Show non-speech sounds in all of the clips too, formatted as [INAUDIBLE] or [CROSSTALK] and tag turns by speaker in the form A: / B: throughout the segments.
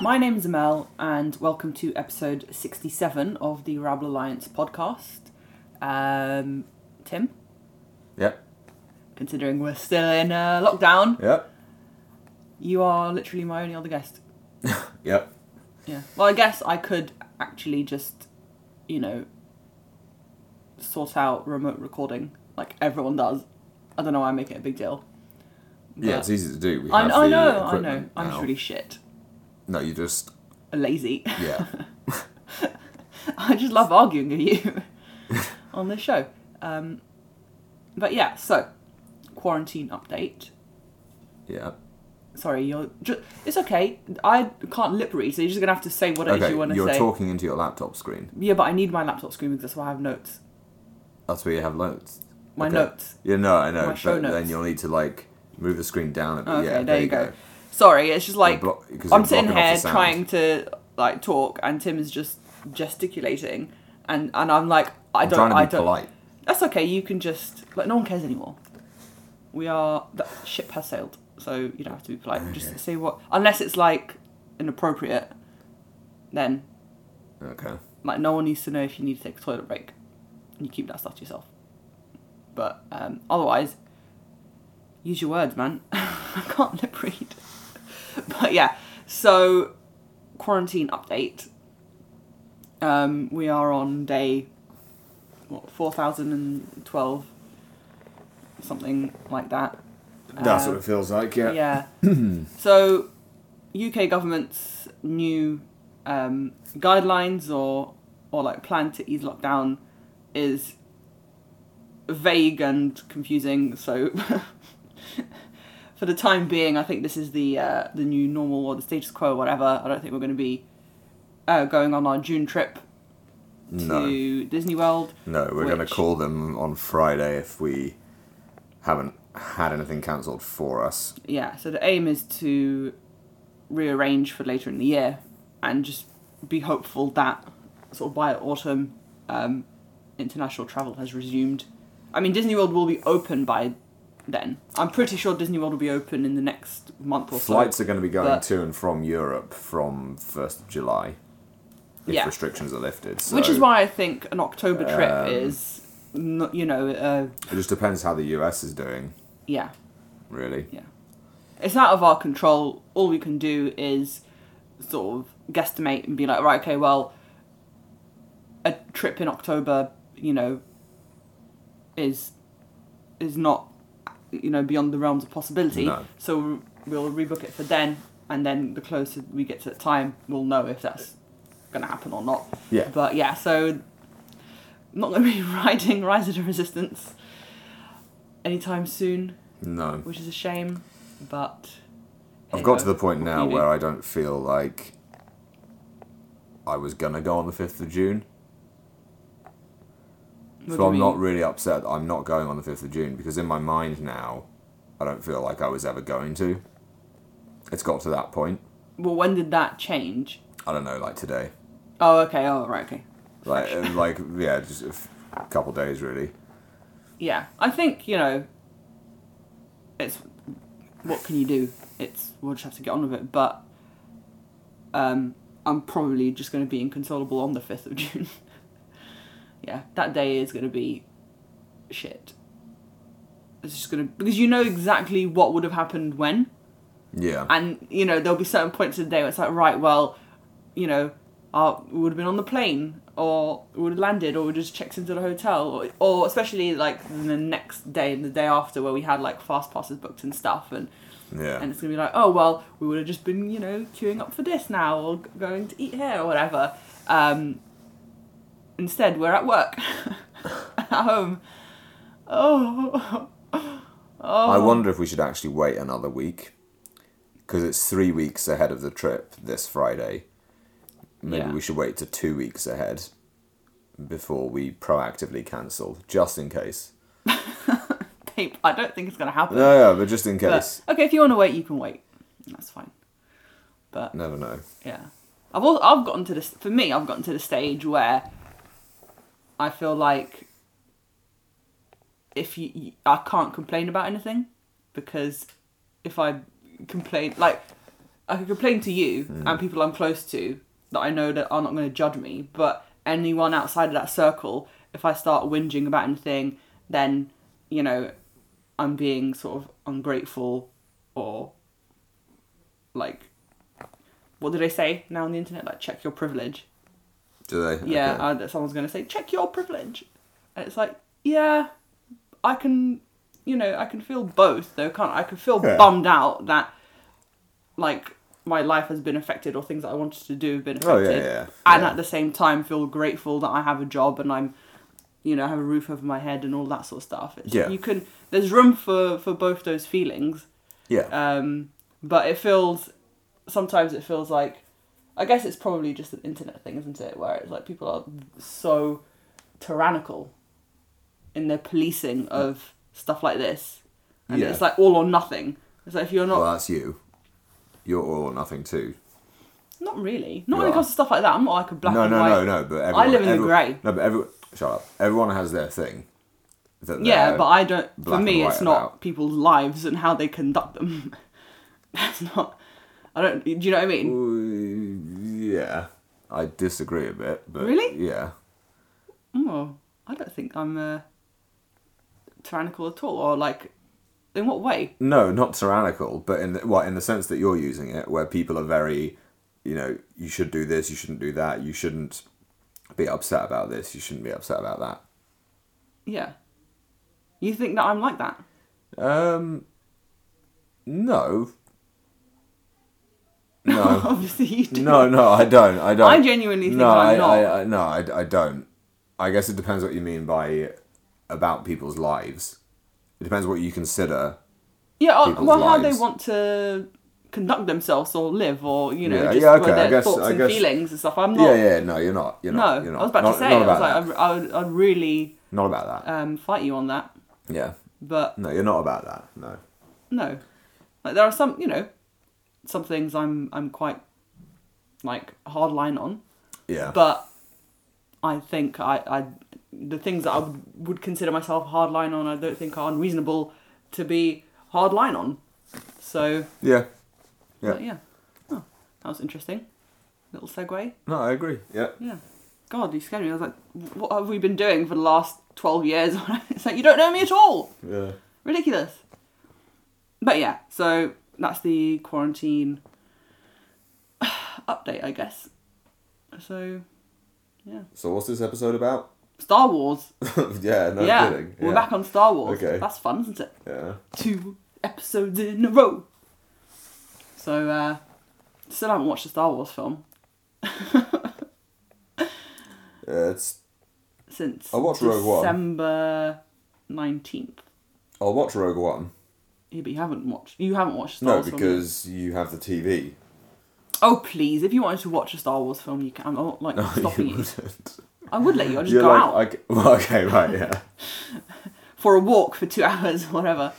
A: My name is Amel, and welcome to episode 67 of the Rabble Alliance podcast. Um, Tim,
B: Yep.
A: considering we're still in uh, lockdown,
B: Yep.
A: you are literally my only other guest. [LAUGHS]
B: Yep.
A: Yeah. Well, I guess I could actually just, you know, sort out remote recording like everyone does. I don't know why I make it a big deal.
B: Yeah, it's easy to do. We
A: I,
B: have
A: I
B: the
A: know, I know.
B: equipment
A: I'm just really shit.
B: No, you just
A: Lazy.
B: yeah. [LAUGHS]
A: I just love arguing with you [LAUGHS] on this show. Um, but yeah, so quarantine update.
B: yeah.
A: Sorry, you're. Ju- it's okay. I can't lip read, so you're just gonna have to say what it is
B: Okay,
A: you want to say.
B: you're
A: say.
B: talking into your laptop screen.
A: Yeah, but I need my laptop screen because that's why I have notes.
B: That's where you have notes.
A: My
B: Okay.
A: notes.
B: Yeah, no, I know.
A: My show
B: but
A: notes.
B: then you'll need to like move the screen down a bit.
A: Okay,
B: yeah,
A: there, you go. Sorry, it's just like
B: blo-
A: I'm sitting here trying to like talk, and Tim is just gesticulating, and and I'm like, I
B: I'm
A: don't,
B: trying to be
A: I don't.
B: polite.
A: That's okay. You can just like no one cares anymore. We are the ship has sailed, so you don't have to be polite.
B: Okay.
A: Just say what unless it's like inappropriate, then
B: Okay.
A: like no one needs to know if you need to take a toilet break, and you keep that stuff to yourself. But um, otherwise, use your words, man. [LAUGHS] I can't [LAUGHS] lip read. But yeah, so quarantine update. Um, we are on day what four thousand and twelve, something like that.
B: That's
A: Uh,
B: what it feels like. Yeah.
A: yeah. [CLEARS THROAT] so, UK government's new um, guidelines or or like plan to ease lockdown is vague and confusing. So, [LAUGHS] for the time being, I think this is the uh, the new normal or the status quo, or whatever. I don't think we're going to be uh, going on our June trip to
B: No.
A: Disney World.
B: No, we're going to call them on Friday if we haven't had anything cancelled for us.
A: Yeah, so the aim is to rearrange for later in the year and just be hopeful that sort of by autumn um, international travel has resumed. I mean, Disney World will be open by then. I'm pretty sure Disney World will be open in the next month or
B: Flights
A: so.
B: Flights are going to be going to and from Europe from 1st of July if
A: Yeah.
B: restrictions are lifted. So
A: Which is why I think an October trip
B: Um,
A: is, not, you know, uh,
B: It just depends how the US is doing,
A: yeah.
B: really. Yeah.
A: It's out of our control. All we can do is sort of guesstimate and be like, right, okay, well, a trip in October, you know, is is not, you know, beyond the realms of possibility.
B: No.
A: So we'll rebook it for then, and then the closer we get to the time, we'll know if that's going to happen or not.
B: Yeah.
A: But yeah, so I'm not going to be [LAUGHS] riding Rise of the Resistance anytime soon
B: No.
A: which is a shame, but
B: I've got to the point now
A: can you do?
B: where I don't feel like I was going to go on the 5th of June.
A: What
B: so I'm
A: mean?
B: not really upset I'm not going on the 5th of June because in my mind now, I don't feel like I was ever going to. It's got to that point.
A: Well, when did that change?
B: I don't know, like today.
A: Oh, okay. Oh, right. Okay.
B: Like, [LAUGHS] like yeah, just a couple days really.
A: Yeah, I think you know. It's what can you do? It's we'll just have to get on with it. But um, I'm probably just going to be inconsolable on the fifth of [LAUGHS] June. yeah, that day is going to be shit. It's just going to because you know exactly what would have happened when.
B: Yeah.
A: and you know there'll be certain points of the day where it's like right well you know uh, we would have been on the plane or we would have landed or we just checked into the hotel or, or especially like the next day and the day after where we had like fast passes booked and stuff and
B: yeah.
A: and it's gonna be like oh well we would have just been you know queuing up for this now or going to eat here or whatever. Um, instead we're at work. [LAUGHS] At home. Oh. [LAUGHS] Oh.
B: I wonder if we should actually wait another week because it's three weeks ahead of the trip this Friday. Maybe
A: Yeah.
B: we should wait to two weeks ahead before we proactively cancel, just in case. [LAUGHS]
A: I don't think it's gonna happen
B: No, yeah, but just in
A: But,
B: case.
A: okay, if you want to wait, you can wait. That's fine. But
B: Never know.
A: yeah, I've also, I've gotten to this for me. I've gotten to the stage where I feel like if you, you I can't complain about anything because if I complain like I can complain to you hmm. and people I'm close to that I know that are not going to judge me, but anyone outside of that circle, if I start whinging about anything, then you know I'm being sort of ungrateful or like what do they say now on the internet? Like check your privilege.
B: Do they?
A: Yeah,
B: Okay.
A: uh, that someone's going to say check your privilege, and it's like yeah, I can, you know, I can feel both though, can't I? I can feel
B: Yeah.
A: bummed out that like my life has been affected or things that I wanted to do have been
B: Oh,
A: affected,
B: yeah, yeah,
A: and
B: yeah.
A: at the same time feel grateful that I have a job and I'm, you know, have a roof over my head and all that sort of stuff. It's,
B: Yeah.
A: you can. There's room for for both those feelings.
B: yeah.
A: Um, but it feels sometimes it feels like I guess it's probably just an internet thing, isn't it? Where it's like people are so tyrannical in their policing of stuff like this, and
B: Yeah.
A: it's like all or nothing. It's like if you're not
B: well, that's you. You're all or nothing too.
A: not really not
B: You
A: when it comes to stuff like that. I'm not like a black
B: no,
A: and
B: no,
A: white.
B: no, no. But everyone,
A: live in the grey.
B: No, but everyone. Shut up. Everyone has their thing.
A: Yeah, but I don't. For me, it's not
B: about.
A: people's lives and how they conduct them. [LAUGHS] That's not. I don't. Do you know what I mean?
B: Ooh, yeah, I disagree a bit, but
A: Really?
B: yeah.
A: Oh, I don't think I'm uh, tyrannical at all. Or like, in what way?
B: No, not tyrannical, but in the, what in the sense that you're using it, where people are very, you know, you should do this, you shouldn't do that, you shouldn't be upset about this, you shouldn't be upset about that.
A: Yeah. You think that I'm like that?
B: Um, no, no, [LAUGHS]
A: Obviously, you do.
B: no, no. I don't. I don't.
A: I genuinely think
B: no,
A: I'm
B: I,
A: not.
B: I, I, no, I, I don't. I guess it depends what you mean by about people's lives. It depends what you consider.
A: yeah. Well, how they want to conduct themselves or live, or you know,
B: Yeah,
A: just
B: yeah, okay,
A: their
B: I guess-
A: thoughts
B: I
A: and
B: guess-
A: feelings and stuff. I'm not.
B: Yeah, yeah. No, you're not. You're
A: No,
B: not. You're not.
A: I was about
B: not,
A: to say. I was like,
B: that.
A: I, I would, I'd really
B: Not about that.
A: um, fight you on that,
B: Yeah.
A: but
B: No, you're not about that. No.
A: no, like there are some, you know, some things I'm, I'm quite like hard line on.
B: Yeah.
A: but I think I, I the things that I would, would consider myself hard line on, I don't think are unreasonable to be hard line on. So
B: yeah. Yeah.
A: but yeah, oh, that was interesting. Little segue.
B: No, I agree. Yeah.
A: Yeah. God, you scared me. I was like, what have we been doing for the last twelve years? [LAUGHS] it's like you don't know me at all.
B: Yeah.
A: Ridiculous. But yeah, so that's the quarantine [SIGHS] update, I guess. So, yeah.
B: So what's this episode about?
A: Star Wars. [LAUGHS]
B: yeah. No
A: yeah,
B: kidding.
A: we're back on Star Wars.
B: Okay.
A: That's fun, isn't it?
B: Yeah.
A: Two episodes in a row. So, uh, still haven't watched the Star Wars film [LAUGHS]
B: Yeah, It's.
A: since
B: I watched Rogue One.
A: December 19th.
B: I'll watch Rogue One.
A: Yeah, but you haven't watched. You haven't watched Star
B: No,
A: Wars film.
B: because you have the TV.
A: Oh please! If you wanted to watch a Star Wars film, you can. I'm not like [LAUGHS]
B: No,
A: stopping
B: you
A: you.
B: wouldn't.
A: I would let you. I'd just
B: You're
A: go
B: like,
A: out
B: I c- [LAUGHS] well, okay, right, yeah. [LAUGHS]
A: for a walk for two [LAUGHS] hours or whatever.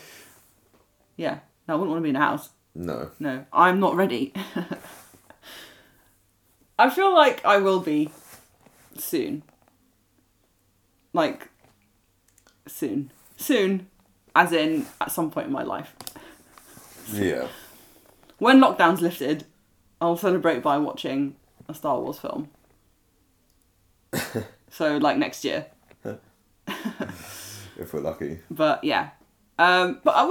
A: Yeah, no, I wouldn't want to be in a house.
B: No.
A: No, I'm not ready. I feel like I will be soon. Like soon. Soon as in at some point in my life.
B: Yeah.
A: When lockdown's lifted, I'll celebrate by watching a Star Wars film. [LAUGHS] so like next year. [LAUGHS]
B: If we're lucky.
A: But yeah. Um, but I,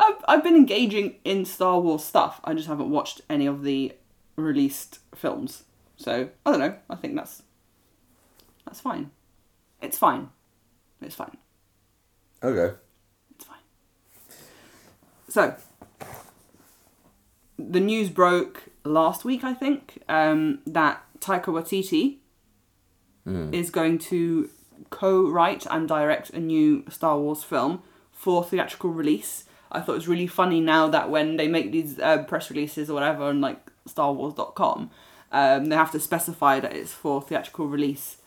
A: I've, I've been engaging in Star Wars stuff. I just haven't watched any of the released films. So I don't know. I think that's that's fine. It's fine. It's fine.
B: Okay.
A: It's fine. So the news broke last week, I think, um, that Taika Waititi is going to co-write and direct a new Star Wars film for theatrical release. I thought it was really funny now that when they make these uh, press releases or whatever on like StarWars.com, um, they have to specify that it's for theatrical release,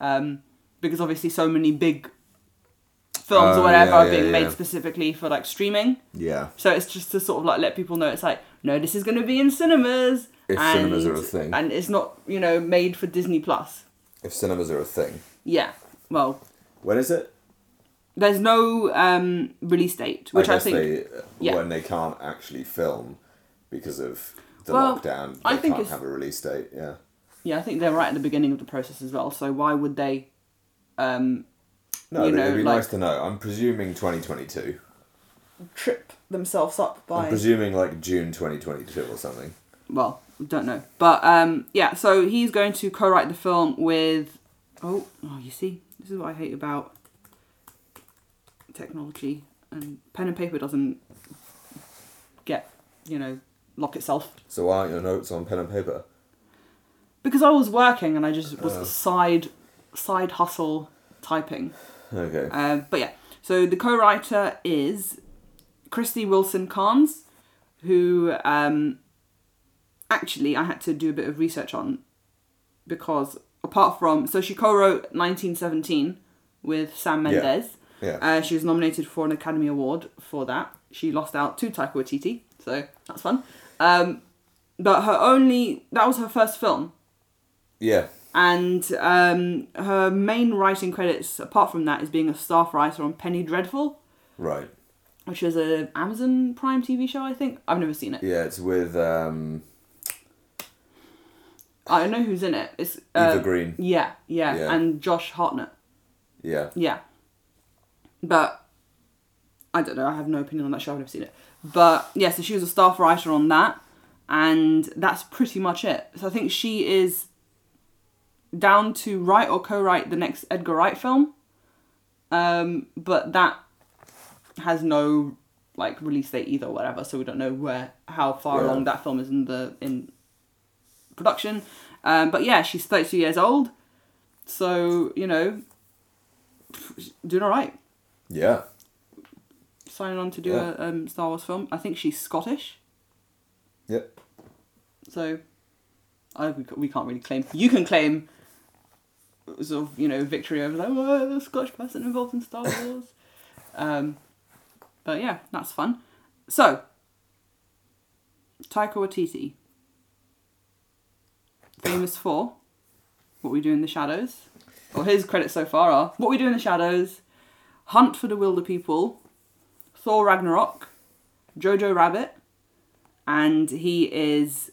A: um, because obviously so many big films
B: Oh,
A: or whatever
B: yeah,
A: are being
B: yeah.
A: made specifically for like streaming.
B: Yeah.
A: So it's just to sort of like let people know it's like, no, this is going to be in cinemas.
B: If
A: and,
B: cinemas are a thing.
A: and it's not you know made for Disney Plus.
B: If cinemas are a thing.
A: Yeah, well,
B: When is it?
A: there's no um, release date, which I,
B: guess
A: think
B: they,
A: yeah.
B: when they can't actually film because of the
A: Well,
B: lockdown, they
A: I think
B: can't have a release date. Yeah.
A: yeah, I think they're right at the beginning of the process as well. So why would they? Um,
B: No,
A: You know,
B: it'd be
A: like-
B: nice to know. I'm presuming 2022.
A: trip themselves up
B: I'm
A: by
B: presuming like June 2022 or something.
A: well don't know but um yeah so he's going to co-write the film with oh oh you see this is what i hate about technology and pen and paper doesn't get you know lock itself
B: So why aren't your notes on pen and paper?
A: because i was working and i just was
B: Oh.
A: side side hustle typing
B: Okay.
A: Um, but yeah, so the co-writer is Krysty Wilson-Cairns, who um, actually I had to do a bit of research on because apart from so she co-wrote 1917 with Sam
B: Yeah.
A: Mendes.
B: yeah.
A: Uh, she was nominated for an Academy Award for that. She lost out to Taika Waititi, so that's fun. Um, but her only that was her first film,
B: yeah.
A: and um, her main writing credits, apart from that, is being a staff writer on Penny Dreadful,
B: Right.
A: which is a Amazon Prime TV show. I think I've never seen it.
B: Yeah, it's with um,
A: I don't know who's in it. It's
B: Eva
A: uh,
B: Green.
A: Yeah, yeah,
B: Yeah.
A: and Josh Hartnett.
B: Yeah.
A: Yeah, but I don't know. I have no opinion on that show. I've never seen it. But yeah, so she was a staff writer on that, and that's pretty much it. So I think she is down to write or co-write the next Edgar Wright film, um, but that has no like release date either, or whatever. So we don't know where how far
B: Yeah.
A: along that film is in the in production. Um, but yeah, she's thirty two years old, so you know, doing all right
B: Yeah.
A: signing on to do
B: Yeah.
A: a um, Star Wars film. I think she's Scottish,
B: Yep.
A: so I we, we can't really claim. You can claim sort of you know victory over like oh, a Scottish person involved in Star Wars. [LAUGHS] um, but yeah, that's fun. So Taika Waititi, famous for what we do in the shadows. Well, his credits so far are What We Do in the Shadows, Hunt for the Wilderpeople, Thor Ragnarok, Jojo Rabbit, and he is.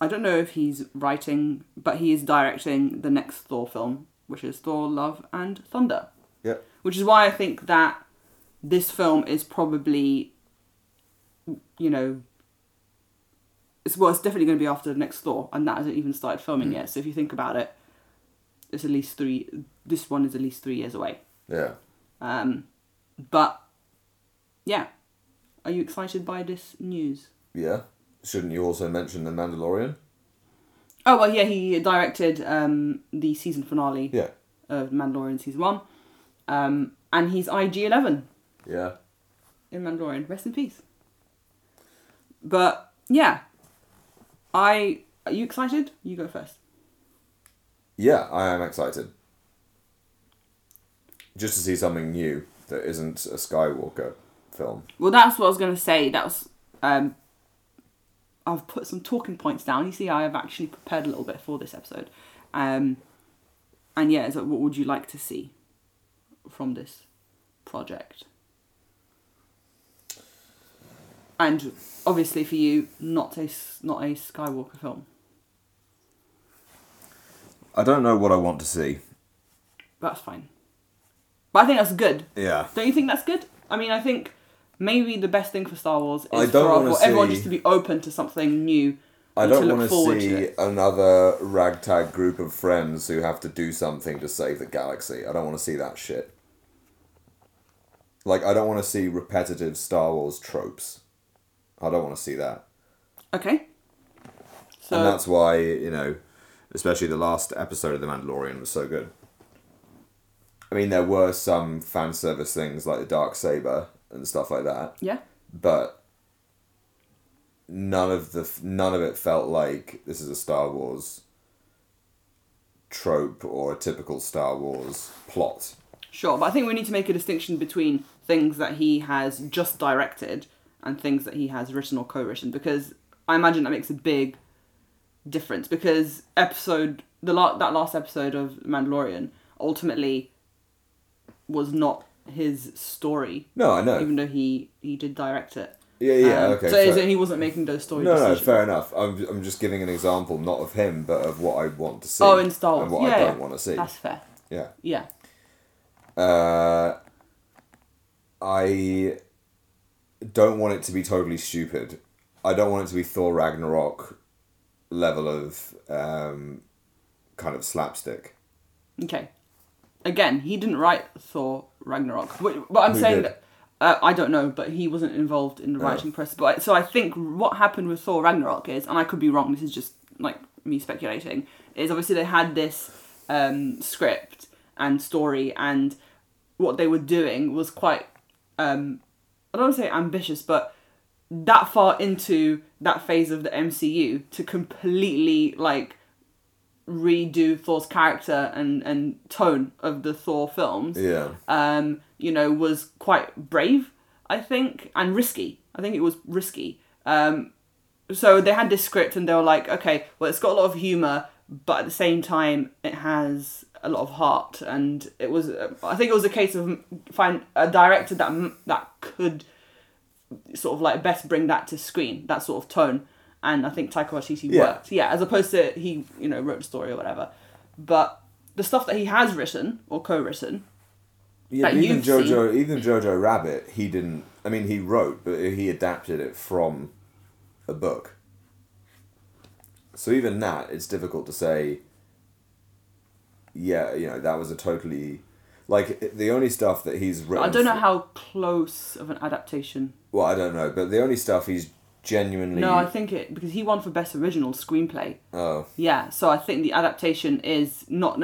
A: I don't know if he's writing, but he is directing the next Thor film, which is Thor Love and Thunder.
B: Yep.
A: Which is why I think that this film is probably, you know, it's well, it's definitely going to be after the next Thor, and that hasn't even started filming yet. So if you think about it, it's at least three. This one is at least three years away.
B: Yeah.
A: Um, but yeah, are you excited by this news?
B: Yeah. Shouldn't you also mention the Mandalorian?
A: Oh well, yeah, he directed um, the season finale
B: Yeah.
A: of Mandalorian season one, um, and he's IG Eleven
B: Yeah.
A: in Mandalorian. Rest in peace. But yeah, I are you excited? You go first.
B: Yeah, I am excited. Just to see something new that isn't a Skywalker film.
A: Well, that's what I was going to say. That was. Um, I've put some talking points down. You see, I have actually prepared a little bit for this episode. Um, and yeah, so what would you like to see from this project? And obviously, for you, not a not a Skywalker film.
B: I don't know what I want to see.
A: That's fine. But I think that's good.
B: Yeah.
A: Don't you think that's good? I mean, I think maybe the best thing for Star Wars is for, for everyone just to be open to something new.
B: I don't want
A: look
B: to
A: forward to
B: see another ragtag group of friends who have to do something to save the galaxy. I don't want to see that shit. Like, I don't want to see repetitive Star Wars tropes. I don't want to see that.
A: Okay. So
B: and that's why, you know, especially the last episode of The Mandalorian was so good. I mean, there were some fan service things like the Dark Saber and stuff like that,
A: yeah,
B: but none of the none of it felt like this is a Star Wars trope or a typical Star Wars plot.
A: sure. But I think we need to make a distinction between things that he has just directed and things that he has written or co-written because I imagine that makes a big difference because episode the la- that last episode of Mandalorian ultimately was not his story,
B: No, I know.
A: even though he he did direct it.
B: Yeah, yeah,
A: Um,
B: okay.
A: So as he wasn't making those stories.
B: no, no,
A: decisions.
B: fair enough. I'm, I'm just giving an example, not of him, but of what I want to see.
A: Oh, in Star Wars.
B: And what
A: yeah,
B: I don't
A: yeah.
B: want to see.
A: That's fair.
B: Yeah.
A: Yeah.
B: Uh, I don't want it to be totally stupid. I don't want it to be Thor Ragnarok level of um, kind of slapstick.
A: Okay. Again, he didn't write Thor Ragnarok, but, but I'm
B: Who
A: saying
B: did?
A: that uh, I don't know, but he wasn't involved in the
B: Oh.
A: writing process. But so I think what happened with Thor Ragnarok is, and I could be wrong. This is just like me speculating. Is obviously they had this um, script and story, and what they were doing was quite. Um, I don't want to say ambitious, but that far into that phase of the MCU to completely like redo Thor's character and, and tone of the Thor films,
B: Yeah.
A: um, you know, was quite brave, I think, and risky. I think it was risky. Um, so they had this script and they were like, okay, well, it's got a lot of humor, but at the same time, it has a lot of heart. And it was, I think it was a case of find a director that that could sort of like best bring that to screen, that sort of tone. And I think Taika Waititi
B: Yeah.
A: worked. Yeah, as opposed to he, you know, wrote the story or whatever. But the stuff that he has written or co-written,
B: Yeah, even Jojo, even Jojo Rabbit, he didn't. I mean, he wrote, but he adapted it from a book. So even that, it's difficult to say. Yeah, you know that was a totally, like the only stuff that he's written.
A: I don't know how close of an adaptation.
B: Well, I don't know, but the only stuff he's genuinely.
A: No, I think it because he won for best original screenplay.
B: Oh,
A: Yeah, so I think the adaptation is not.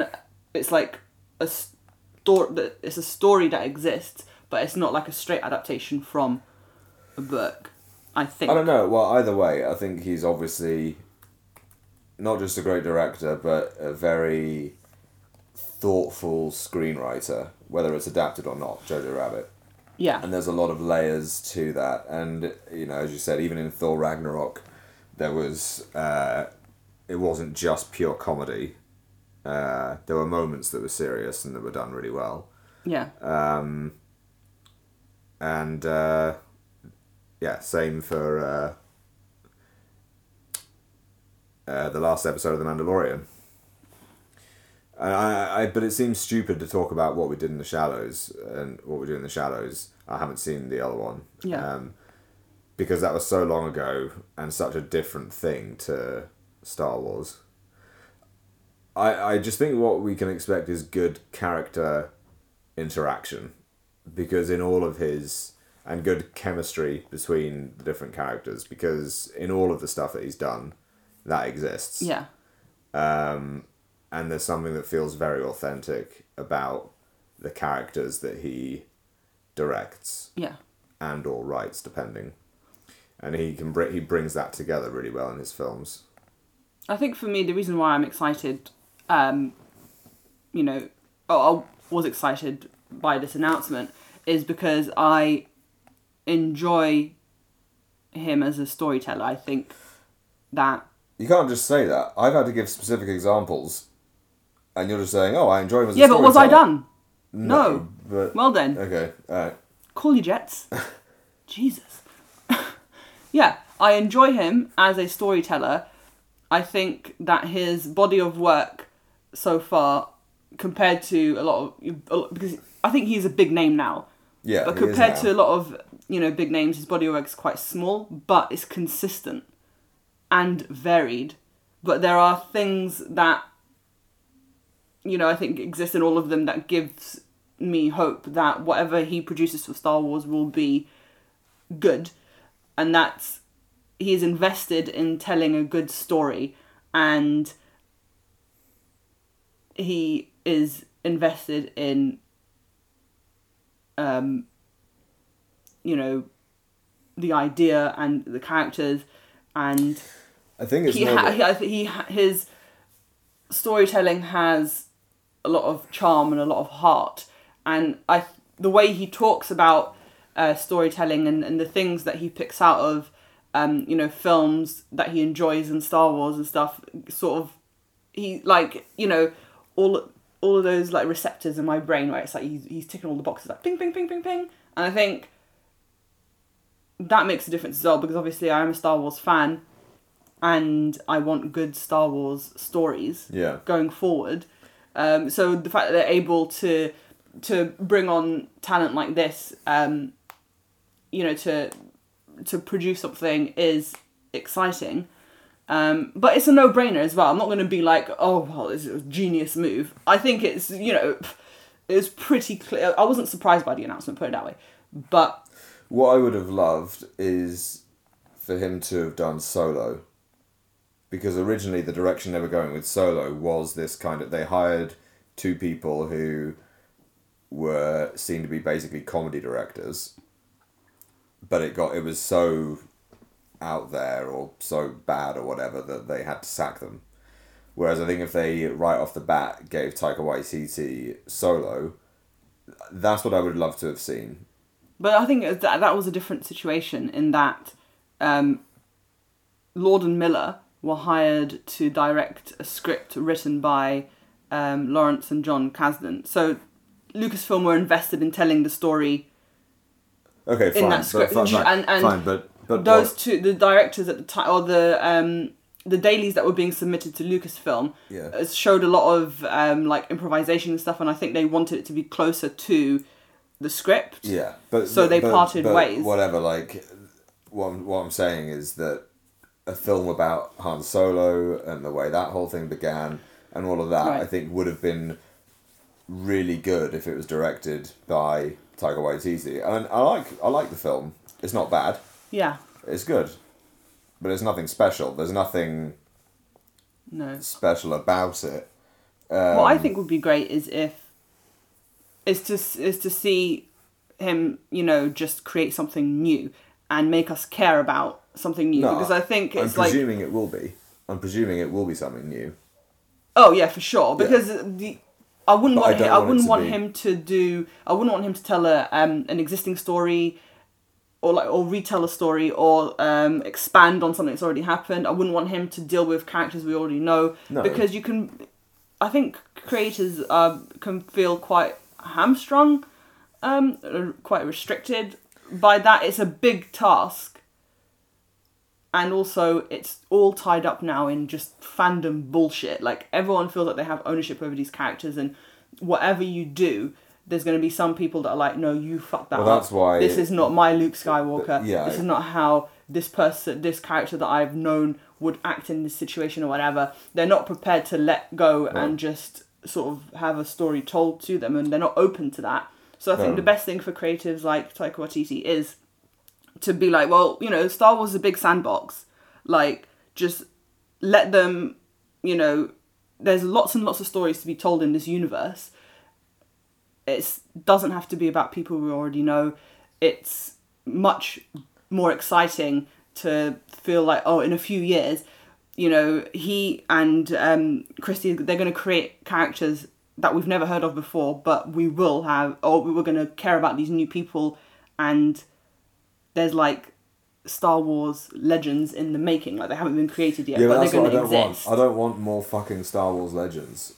A: It's like a story. It's a story that exists, but it's not like a straight adaptation from a book. I think.
B: I don't know. Well, either way, I think he's obviously not just a great director, but a very thoughtful screenwriter, whether it's adapted or not. Jojo Rabbit.
A: Yeah.
B: and there's a lot of layers to that and you know as you said even in thor ragnarok there was uh, it wasn't just pure comedy uh, there were moments that were serious and that were done really well
A: Yeah.
B: um, and uh, yeah same for uh, uh, the last episode of the mandalorian and I, I, but it seems stupid to talk about what we did in the shallows and what we do in the shallows. I haven't seen the other one.
A: Yeah.
B: Um, because that was so long ago and such a different thing to Star Wars. I, I just think what we can expect is good character interaction because in all of his and good chemistry between the different characters because in all of the stuff that he's done that exists
A: Yeah.
B: um, and there's something that feels very authentic about the characters that he directs
A: Yeah.
B: and or writes depending and he can bring he brings that together really well in his films
A: I think for me, the reason why I'm excited, um, you know, oh, I was excited by this announcement is because I enjoy him as a storyteller. I think that
B: you can't just say that i've had to give specific examples and you're just saying oh i enjoy him as a
A: yeah, but was I done? No.
B: but
A: Well then,
B: okay all right
A: call your jets. [LAUGHS] Jesus. [LAUGHS] yeah, I enjoy him as a storyteller. I think that his body of work so far, compared to a lot of a lot- because I think he's a big name now.
B: yeah
A: but
B: he is
A: compared
B: now.
A: to a lot of you know big names, his body of work is quite small, but it's consistent and varied. But there are things that you know I think exists in all of them that gives me hope that whatever he produces for Star Wars will be good, and that's he is invested in telling a good story and he is invested in um you know the idea and the characters and
B: i think it's
A: he ha- he, I think he ha- his storytelling has a lot of charm and a lot of heart and I the way he talks about uh, storytelling and, and the things that he picks out of um, you know, films that he enjoys and Star Wars and stuff, sort of, he like you know, all all of those like receptors in my brain, right? It's like he's he's ticking all the boxes, like ping, ping, ping, ping, ping, and I think that makes a difference as well because obviously I am a Star Wars fan, and I want good Star Wars stories
B: Yeah.
A: going forward. Um, so the fact that they're able to to bring on talent like this, um, you know, to to produce something is exciting. Um, but it's a no brainer as well. I'm not going to be like, oh well, this is a genius move. I think it's you know, it's pretty clear. I wasn't surprised by the announcement, put it that way. But
B: What I would have loved is for him to have done solo. Because originally the direction they were going with solo was this kind of they hired two people who were seen to be basically comedy directors. But it got it was so out there or so bad or whatever that they had to sack them. Whereas I think if they right off the bat gave Taika Waititi solo, that's what I would love to have seen.
A: But I think that that was a different situation in that um, Lord and Miller were hired to direct a script written by um, Lawrence and Jon Kasdan. So Lucasfilm were invested in telling the story.
B: Okay, fine.
A: that
B: but
A: script,
B: fine, fine,
A: and- and
B: fine, but but
A: Those
B: what-
A: two, the directors at the time, or the um, the dailies that were being submitted to Lucasfilm,
B: Yeah.
A: uh, showed a lot of um, like improvisation and stuff, and I think they wanted it to be closer to the script.
B: yeah, but
A: So
B: but-
A: they
B: but-
A: parted
B: but
A: ways.
B: Whatever. Like, what I'm, what I'm saying is that a film about Han Solo and the way that whole thing began and all of that,
A: Right.
B: I think would have been really good if it was directed by Taika Waititi. And I like I like the film. It's not bad.
A: Yeah.
B: It's good, but it's nothing special. There's nothing
A: No.
B: special about it.
A: what
B: Um,
A: I think would be great is if is to is to see him, you know, just create something new and make us care about something new
B: No,
A: because I think it's
B: I'm
A: it's like
B: presuming it will be. I'm presuming it will be something new.
A: oh yeah for sure
B: Yeah.
A: because the I wouldn't
B: But
A: want
B: don't
A: him, I
B: want it
A: wouldn't
B: to
A: want
B: be-
A: him to do I wouldn't want him to tell a um an existing story or like or retell a story or um expand on something that's already happened. I wouldn't want him to deal with characters we already know
B: No.
A: because you can I think creators uh, can feel quite hamstrung, um, quite restricted by that. It's a big task, and also it's all tied up now in just fandom bullshit. Like everyone feels like they have ownership over these characters, and whatever you do, there's going to be some people that are like, "No, you fucked that
B: Well,
A: up.
B: that's why-
A: this is not my Luke Skywalker.
B: Yeah,
A: this is not how this person, this character that I've known would act in this situation or whatever. They're not prepared to let go and just sort of have a story told to them, and they're not open to that. So I think
B: No.
A: the best thing for creatives like Taika Waititi is to be like, well, you know, Star Wars is a big sandbox. Like, just let them, you know, there's lots and lots of stories to be told in this universe. It doesn't have to be about people we already know. It's much more exciting to feel like, oh, in a few years, you know, he and um, Krysty, they're going to create characters that we've never heard of before, but we will have, or we were going to care about these new people, and there's like Star Wars legends in the making. Like they haven't been created yet,
B: Yeah,
A: but they're
B: I
A: going to
B: don't
A: exist.
B: want. I don't want more fucking Star Wars legends.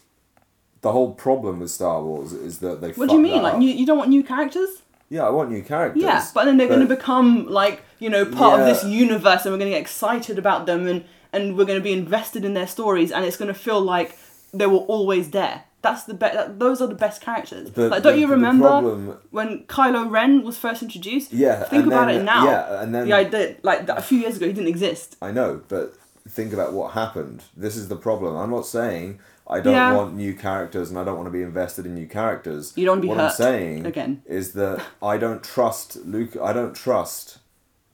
B: The whole problem with Star Wars is that they.
A: What do you mean? Like new, you don't want new characters?
B: Yeah, I want new characters.
A: Yeah, but then they're going to become like you know part of this universe, and we're going to get excited about them, and and we're going to be invested in their stories, and it's going to feel like they were always there. That's the best. Those are the best characters.
B: The-
A: like, don't
B: the-
A: you remember
B: problem-
A: when Kylo Ren was first introduced?
B: Yeah,
A: Think about
B: then-
A: it now.
B: yeah, and then-
A: the idea, like a few years ago, he didn't exist.
B: I know, but think about what happened. This is the problem. I'm not saying I don't
A: Yeah.
B: want new characters and I don't want to be invested in new characters.
A: You don't wanna be
B: what I'm saying
A: again.
B: is that I don't trust Luke. I don't trust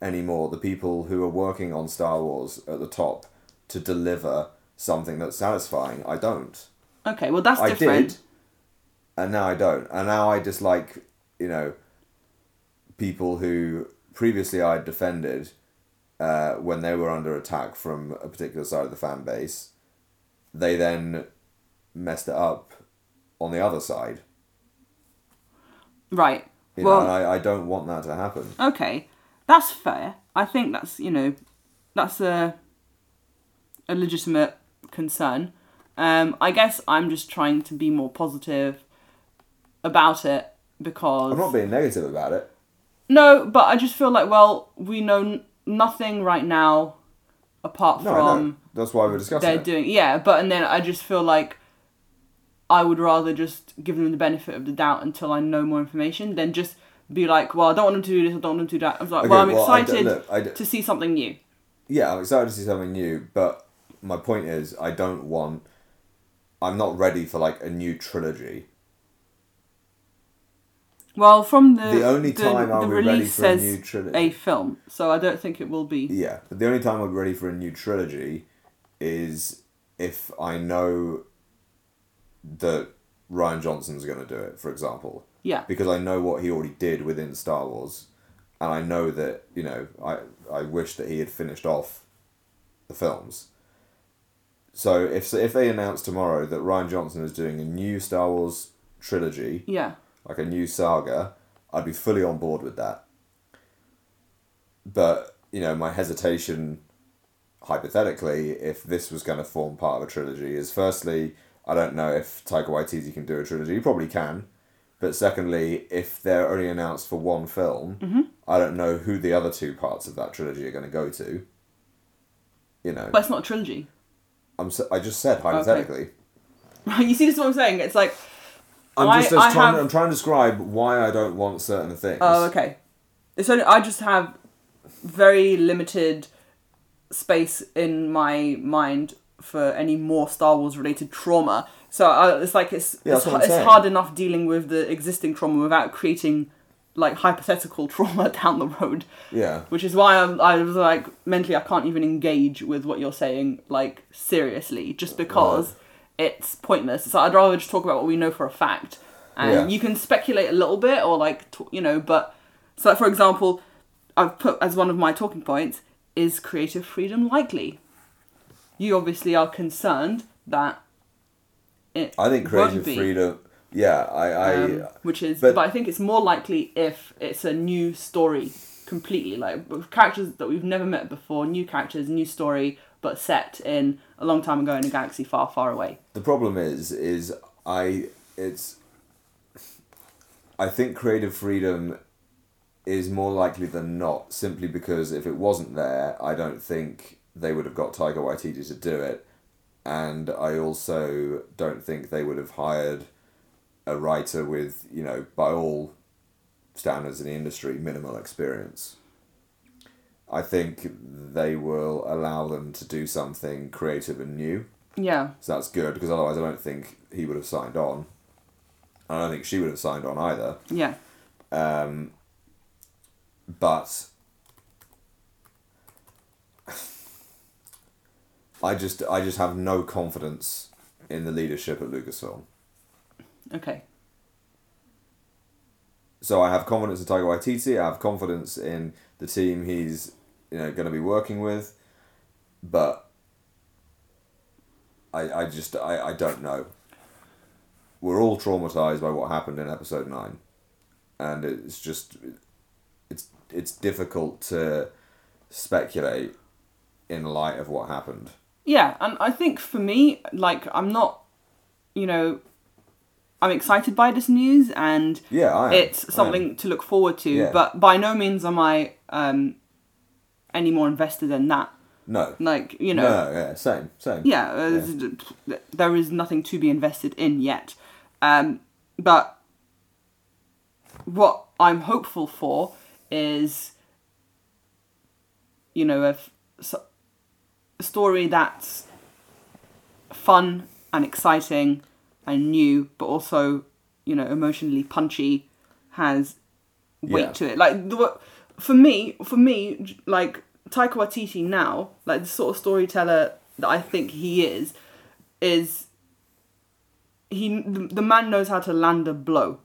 B: anymore the people who are working on Star Wars at the top to deliver something that's satisfying. I don't.
A: Okay, well that's
B: I
A: different.
B: did, and now I don't. And now I dislike, you know, people who previously I defended uh, when they were under attack from a particular side of the fan base. They then messed it up on the other side.
A: Right.
B: You
A: well,
B: know, and I, I don't want that to happen.
A: Okay, that's fair. I think that's you know that's a a legitimate concern. Um, I guess I'm just trying to be more positive about it because
B: I'm not being negative about it.
A: no, but I just feel like well, we know n- nothing right now apart
B: No,
A: from.
B: That's why we're discussing
A: they're
B: it.
A: doing yeah but and then i just feel like i would rather just give them the benefit of the doubt until i know more information than just be like well i don't want them to do this i don't want them to do that i was like
B: Okay,
A: well i'm
B: well,
A: excited
B: look,
A: to see something new
B: Yeah, I'm excited to see something new, but my point is, I don't want. I'm not ready for like a new trilogy.
A: well from the
B: The only
A: the,
B: time I'll be ready for a new trilogy.
A: a film so i don't think it will be
B: Yeah, but the only time I'll be ready for a new trilogy is if I know that Rian Johnson's going to do it, for example.
A: yeah
B: because I know what he already did within Star Wars, and I know that you know I I wish that he had finished off the films. So if if they announce tomorrow that Rian Johnson is doing a new Star Wars trilogy,
A: yeah
B: like a new saga, I'd be fully on board with that. But you know, my hesitation, hypothetically, if this was going to form part of a trilogy, is firstly, I don't know if Taika Waititi can do a trilogy. He probably can, but secondly, if they're only announced for one film, mm-hmm. I don't know who the other two parts of that trilogy are going to go to. You know,
A: but it's not a trilogy
B: I'm s- I just said hypothetically. [LAUGHS]
A: you see this is what i'm saying it's like
B: I'm
A: I-
B: just
A: I
B: trying.
A: have-
B: I'm trying to describe why I don't want certain things.
A: Oh, okay. It's only I just have very limited space in my mind for any more Star Wars related trauma. So I, it's like it's
B: Yeah,
A: it's,
B: that's what I'm
A: it's hard enough dealing with the existing trauma without creating like hypothetical [LAUGHS] trauma down the road.
B: Yeah.
A: Which is why I'm, I was like mentally I can't even engage with what you're saying like seriously just because it's pointless. So I'd rather just talk about what we know for a fact, and
B: Yeah.
A: you can speculate a little bit or like t- you know. But so like, for example, I've put as one of my talking points is creative freedom likely. You obviously are concerned that it
B: I think creative freedom. Yeah, I, I,
A: um, which is but,
B: but-
A: I think it's more likely if it's a new story completely like with characters that we've never met before, new characters, new story, but set in a long time ago in a galaxy far, far away.
B: the problem is, is I, it's. I think creative freedom is more likely than not, simply because if it wasn't there, I don't think they would have got Taika Waititi to do it, and I also don't think they would have hired a writer with, you know, by all standards in the industry, minimal experience. I think they will allow them to do something creative and new.
A: Yeah,
B: So that's good because otherwise I don't think he would have signed on. I don't think she would have signed on either.
A: yeah,
B: Um, but I just I just have no confidence in the leadership at Lucasfilm.
A: Okay,
B: So I have confidence in Taika Waititi. I have confidence in the team he's you know going to be working with, but I I just I, I don't know. We're all traumatized by what happened in episode nine, and it's just it's it's difficult to speculate in light of what happened.
A: yeah. And I think for me, like, I'm not, you know, I'm excited by this news and
B: Yeah,
A: it's something to look forward to.
B: Yeah.
A: But by no means am I um, any more invested in that.
B: No.
A: Like, you know,
B: No, yeah, same, same.
A: yeah, uh, there is nothing to be invested in yet. Um, but what I'm hopeful for is, you know, a story that's fun and exciting and new, but also, you know, emotionally punchy, has weight
B: Yeah.
A: to it. Like the, for me, for me, like Taika Waititi now, like the sort of storyteller that I think he is, is he the, the man knows how to land a blow,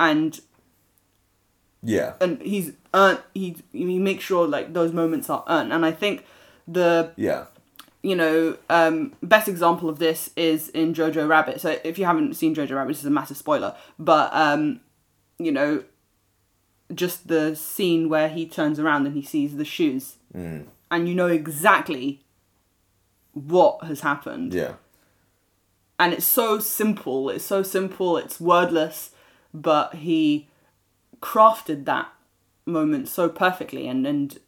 A: and
B: Yeah.
A: and he's earned he he makes sure like those moments are earned, and I think the
B: Yeah.
A: You know, um, best example of this is in Jojo Rabbit. So if you haven't seen Jojo Rabbit, this is a massive spoiler. But um, you know, just the scene where he turns around and he sees the shoes, and and you know exactly what has happened.
B: Yeah.
A: and it's so simple it's so simple it's wordless but he crafted that moment so perfectly and and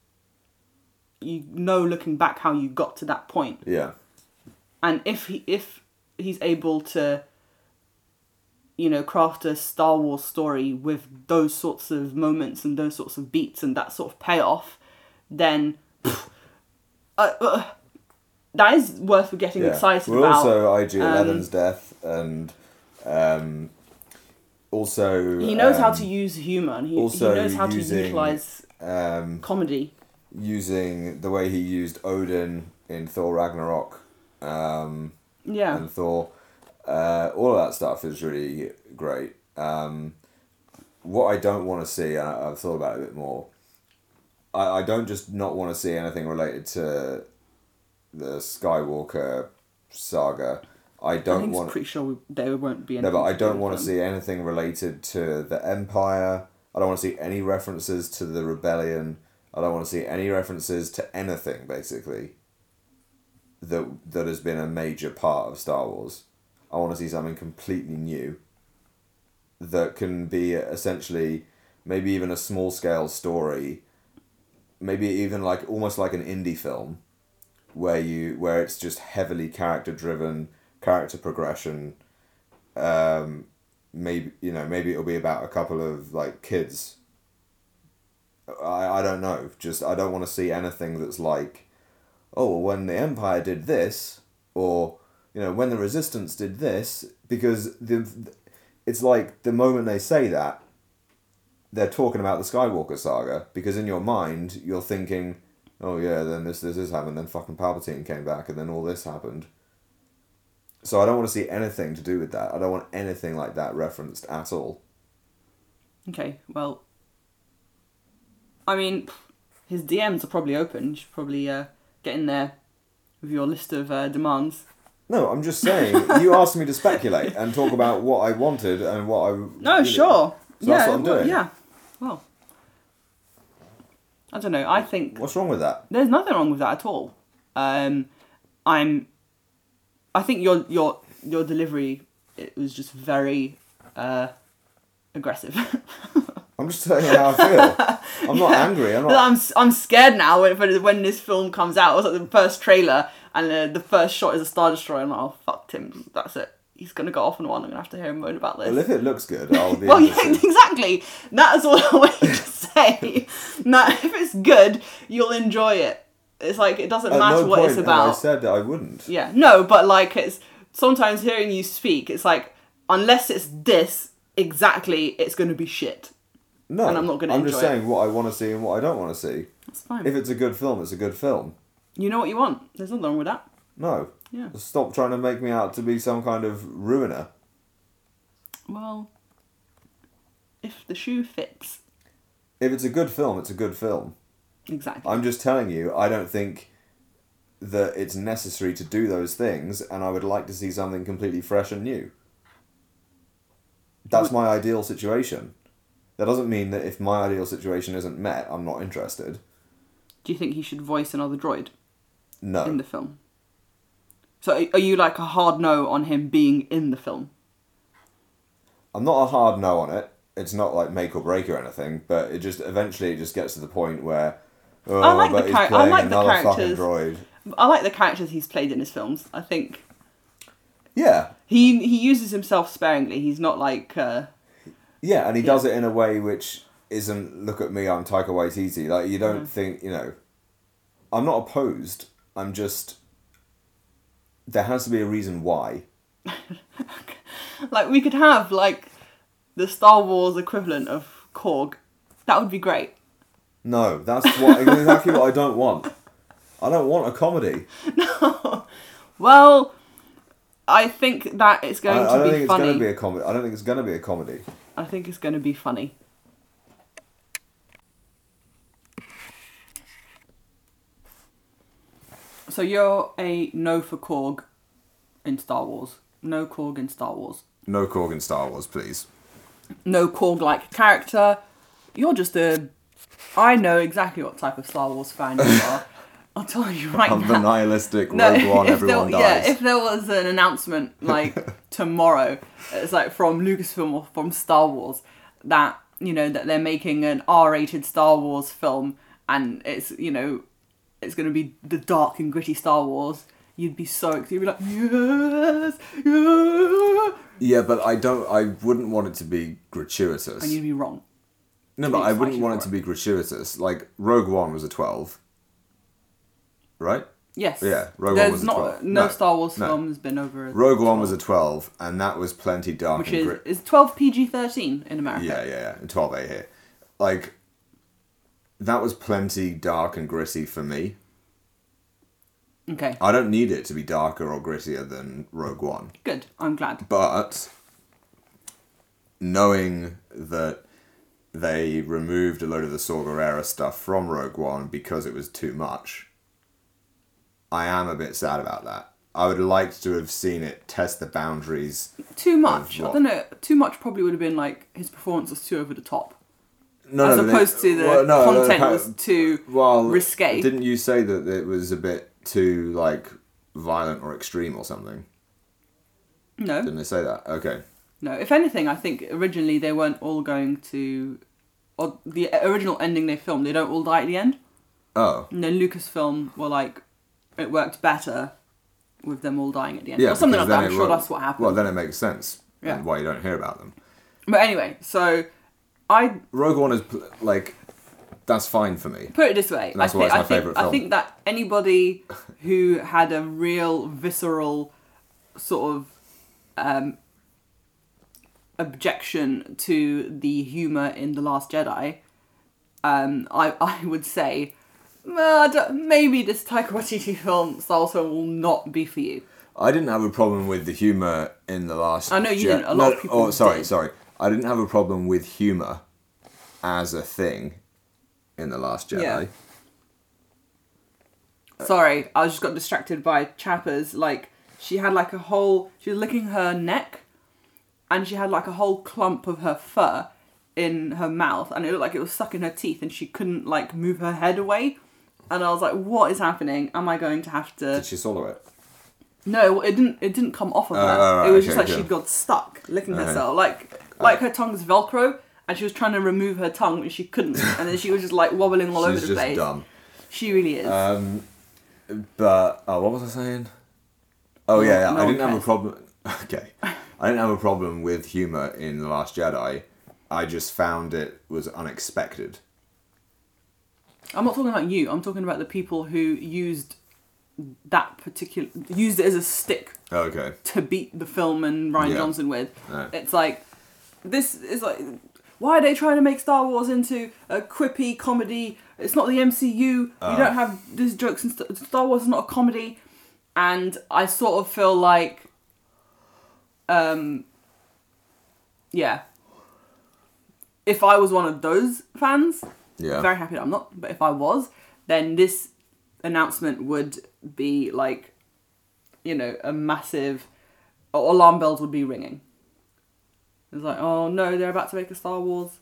A: you know looking back how you got to that point
B: Yeah.
A: and if he if he's able to you know craft a star wars story with those sorts of moments and those sorts of beats and that sort of payoff then pff, uh, uh, that is worth getting
B: yeah.
A: excited
B: We're
A: about
B: also IG
A: Um,
B: Eleven's death and um, also
A: He knows how
B: um,
A: to use humor and he, he knows how to
B: using-
A: utilize
B: um,
A: comedy.
B: Using the way he used Odin in Thor Ragnarok um,
A: Yeah.
B: and Thor. Uh, all of that stuff is really great. Um, what I don't want to see, and I, I've thought about it a bit more, I, I don't just not want to see anything related to the Skywalker saga. I
A: I
B: don't
A: think
B: want
A: it's pretty sure we, there won't be
B: no, but I
A: do
B: don't want to see anything related to the Empire. I don't want to see any references to the rebellion. I don't want to see any references to anything basically. That that has been a major part of Star Wars. I want to see something completely new. That can be essentially maybe even a small scale story. Maybe even like almost like an indie film, where you where it's just heavily character driven, character progression, um, maybe you know maybe it'll be about a couple of like kids i i don't know just i don't want to see anything that's like oh well, when the empire did this or you know when the resistance did this because the it's like the moment they say that they're talking about the skywalker saga because in your mind you're thinking oh yeah then this this this happened then fucking palpatine came back and then all this happened so I don't want to see anything to do with that. I don't want anything like that referenced at all.
A: Okay, well, I mean, his DMs are probably open. You should probably uh, get in there with your list of uh, demands.
B: No, I'm just saying. you asked me to speculate and talk about what I wanted and what I.
A: No, sure.
B: So
A: yeah,
B: that's what I'm
A: well, yeah. Well, I don't know. I think
B: What's wrong with that?
A: there's nothing wrong with that at all. Um, I'm. I think your your your delivery it was just very uh, aggressive. [LAUGHS]
B: I'm just telling you how I feel. I'm not [LAUGHS] angry. I'm not.
A: I'm I'm scared now when when- this film comes out. It was like the first trailer and uh, the first shot is a star destroyer. I'm like, oh fuck Tim, that's it. He's gonna go off on one. I'm gonna have to hear him moan about this.
B: Well, if it looks good, I'll [LAUGHS] be.
A: Well, yeah, [LAUGHS] exactly. That is all I want you to say. now, if it's good, you'll enjoy it. It's like it doesn't
B: At
A: matter
B: no
A: what
B: point
A: it's
B: have I said that I wouldn't.
A: Yeah, no, but like it's sometimes hearing you speak, it's like unless it's this exactly, it's gonna be shit.
B: No,
A: And I'm not gonna
B: I'm just
A: enjoy it.
B: saying what I want to see and what I don't want to see.
A: That's fine.
B: If it's a good film, it's a good film.
A: you know what you want. There's nothing wrong with that.
B: No.
A: Yeah.
B: Stop trying to make me out to be some kind of ruiner.
A: Well, if the shoe fits,
B: If it's a good film, it's a good film.
A: exactly.
B: I'm just telling you, I don't think that it's necessary to do those things, and I would like to see something completely fresh and new. That's my ideal situation. That doesn't mean that if my ideal situation isn't met, I'm not interested.
A: Do you think he should voice another droid
B: No.
A: in the film? So are- you like a hard no on him being in the film?
B: I'm not a hard no on it. It's not like make or break or anything, but it just eventually it just gets to the point where oh,
A: I like the
B: but he's
A: char- I like the characters.
B: droid.
A: I like the characters he's played in his films. I think
B: Yeah,
A: he he uses himself sparingly. He's not like uh,
B: yeah, and he does it in a way which isn't look at me, I'm Taika Waititi. Like you don't
A: Mhm.
B: think you know. I'm not opposed. I'm just. There has to be a reason why. [LAUGHS]
A: like we could have like the Star Wars equivalent of Korg. That would be great.
B: No, that's what [LAUGHS] exactly what I don't want. I don't want a comedy. [LAUGHS] No.
A: Well, I think that it's going
B: I
A: to
B: don't
A: be
B: think it's
A: funny.
B: going to be a comedy. I don't think it's going to be a comedy.
A: I think it's going to be funny. So you're a no for Korg in Star Wars. No Korg in Star Wars.
B: No Korg in Star Wars, please.
A: No Korg like character. You're just a. I know exactly what type of Star Wars fan you are. [LAUGHS] I'll tell you right now.
B: the nihilistic Rogue One,
A: if
B: everyone
A: there,
B: dies.
A: Yeah, if there was an announcement [LAUGHS] like tomorrow, it's like from Lucasfilm or from Star Wars that you know that they're making an R-rated Star Wars film and it's you know it's going to be the dark and gritty Star Wars. You'd be so excited. You'd be like, yes, yeah,
B: yeah, but I don't. I wouldn't want it to be gratuitous.
A: and you'd be wrong.
B: No, but I wouldn't want it to be gratuitous. Like Rogue One was a twelve, right?
A: Yes.
B: Yeah, Rogue One
A: There's
B: was a
A: not
B: 12.
A: no,
B: No,
A: Star Wars
B: no.
A: film has been over. a
B: Rogue One was a twelve, and that was plenty dark
A: which
B: and
A: is
B: grit.
A: is twelve PG thirteen in America.
B: Yeah, yeah, yeah. Twelve A here, like that was plenty dark and gritty for me.
A: Okay.
B: I don't need it to be darker or grittier than Rogue One.
A: Good. I'm glad.
B: But knowing that they removed a load of the Saw Gerrera stuff from Rogue One because it was too much, I am a bit sad about that. I would like to have seen it test the boundaries.
A: Too much. I don't know. Too much probably would have been like his performance was too over the top,
B: No,
A: as
B: no,
A: opposed to the
B: well, no,
A: content
B: no,
A: was too
B: well,
A: risque.
B: Didn't you say that it was a bit too like violent or extreme or something?
A: no,
B: Didn't they say that? Okay.
A: no. If anything, I think originally they weren't all going to, or the original ending they filmed, they don't all die at the end.
B: Oh.
A: And then Lucasfilm were like, it worked better with them all dying at the end,
B: Yeah.
A: or something like that. I'm sure
B: wo-
A: that's what happened.
B: Well, then it makes sense.
A: Yeah.
B: And why you don't hear about them.
A: but anyway, so I
B: Rogue One is like that's fine for me.
A: put it this way.
B: And that's
A: I
B: why
A: think,
B: it's my
A: I think,
B: favourite
A: I think that anybody who had a real visceral sort of um, objection to the humor in the Last Jedi, um, I I would say. "Well, maybe this Taika Waititi film, Wars will not be for you.
B: I didn't have a problem with the humor in the last.
A: I know you
B: Je-
A: didn't, a lot
B: No,
A: of people
B: Oh, sorry,
A: did.
B: sorry. I didn't have a problem with humor as a thing in the Last Jedi.
A: Yeah. Sorry, I just got distracted by Chappers. Like, she had like a whole. She was licking her neck, and she had like a whole clump of her fur in her mouth, and it looked like it was stuck in her teeth, and she couldn't like move her head away. And I was like, "What is happening? Am I going to have to?"
B: Did she swallow it?
A: No, it didn't. It didn't come off of her.
B: Oh, oh, right,
A: it was
B: okay,
A: just like
B: okay.
A: she got stuck licking
B: Okay.
A: herself, like like her tongue's Velcro, and she was trying to remove her tongue, and she couldn't, [LAUGHS] and then she was just like wobbling all over the
B: just
A: place.
B: dumb.
A: She really is.
B: Um, but oh, what was I saying? Oh yeah, yeah.
A: no
B: I didn't have a problem. [LAUGHS] Okay, [LAUGHS] I didn't have a problem with humor in the Last Jedi. I just found it was unexpected.
A: I'm not talking about you. I'm talking about the people who used that particular used it as a stick
B: Okay.
A: to beat the film and Rian
B: Yeah.
A: Johnson with. It's like this is like why are they trying to make Star Wars into a quippy comedy? It's not the MCU. you don't have these jokes and st- Star Wars is not a comedy. And I sort of feel like um yeah. If I was one of those fans,
B: Yeah.
A: very happy that I'm not, but if I was, then this announcement would be like, you know, a massive alarm bells would be ringing. It's like, oh no, they're about to make a Star Wars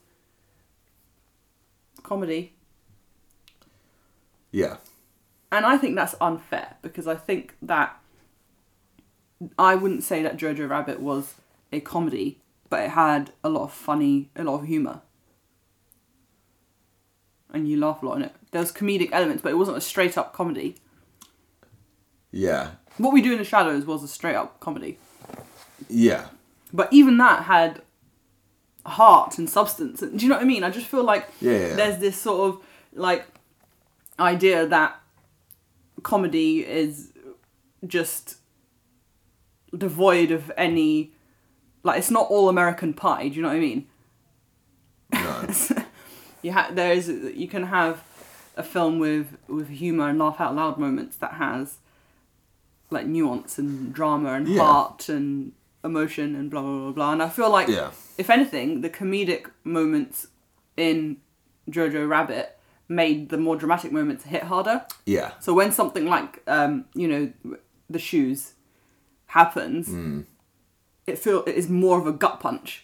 A: comedy.
B: Yeah.
A: And I think that's unfair because I think that I wouldn't say that Jojo Rabbit was a comedy, but it had a lot of funny, a lot of humor. And you laugh a lot in it. There was comedic elements, but it wasn't a straight up comedy.
B: Yeah.
A: What We Do in the Shadows was a straight up comedy.
B: Yeah.
A: But even that had heart and substance. Do you know what I mean? I just feel like
B: Yeah, yeah,
A: there's this sort of like idea that comedy is just devoid of any like it's not all American pie. Do you know what I mean?
B: No. [LAUGHS]
A: You ha- there is you can have a film with with humor and laugh out loud moments that has like nuance and drama and
B: Yeah.
A: heart and emotion and blah blah blah blah. And I feel like
B: Yeah.
A: if anything, the comedic moments in Jojo Rabbit made the more dramatic moments hit harder.
B: yeah.
A: So when something like um, you know the shoes happens,
B: Mm.
A: it feel it is more of a gut punch.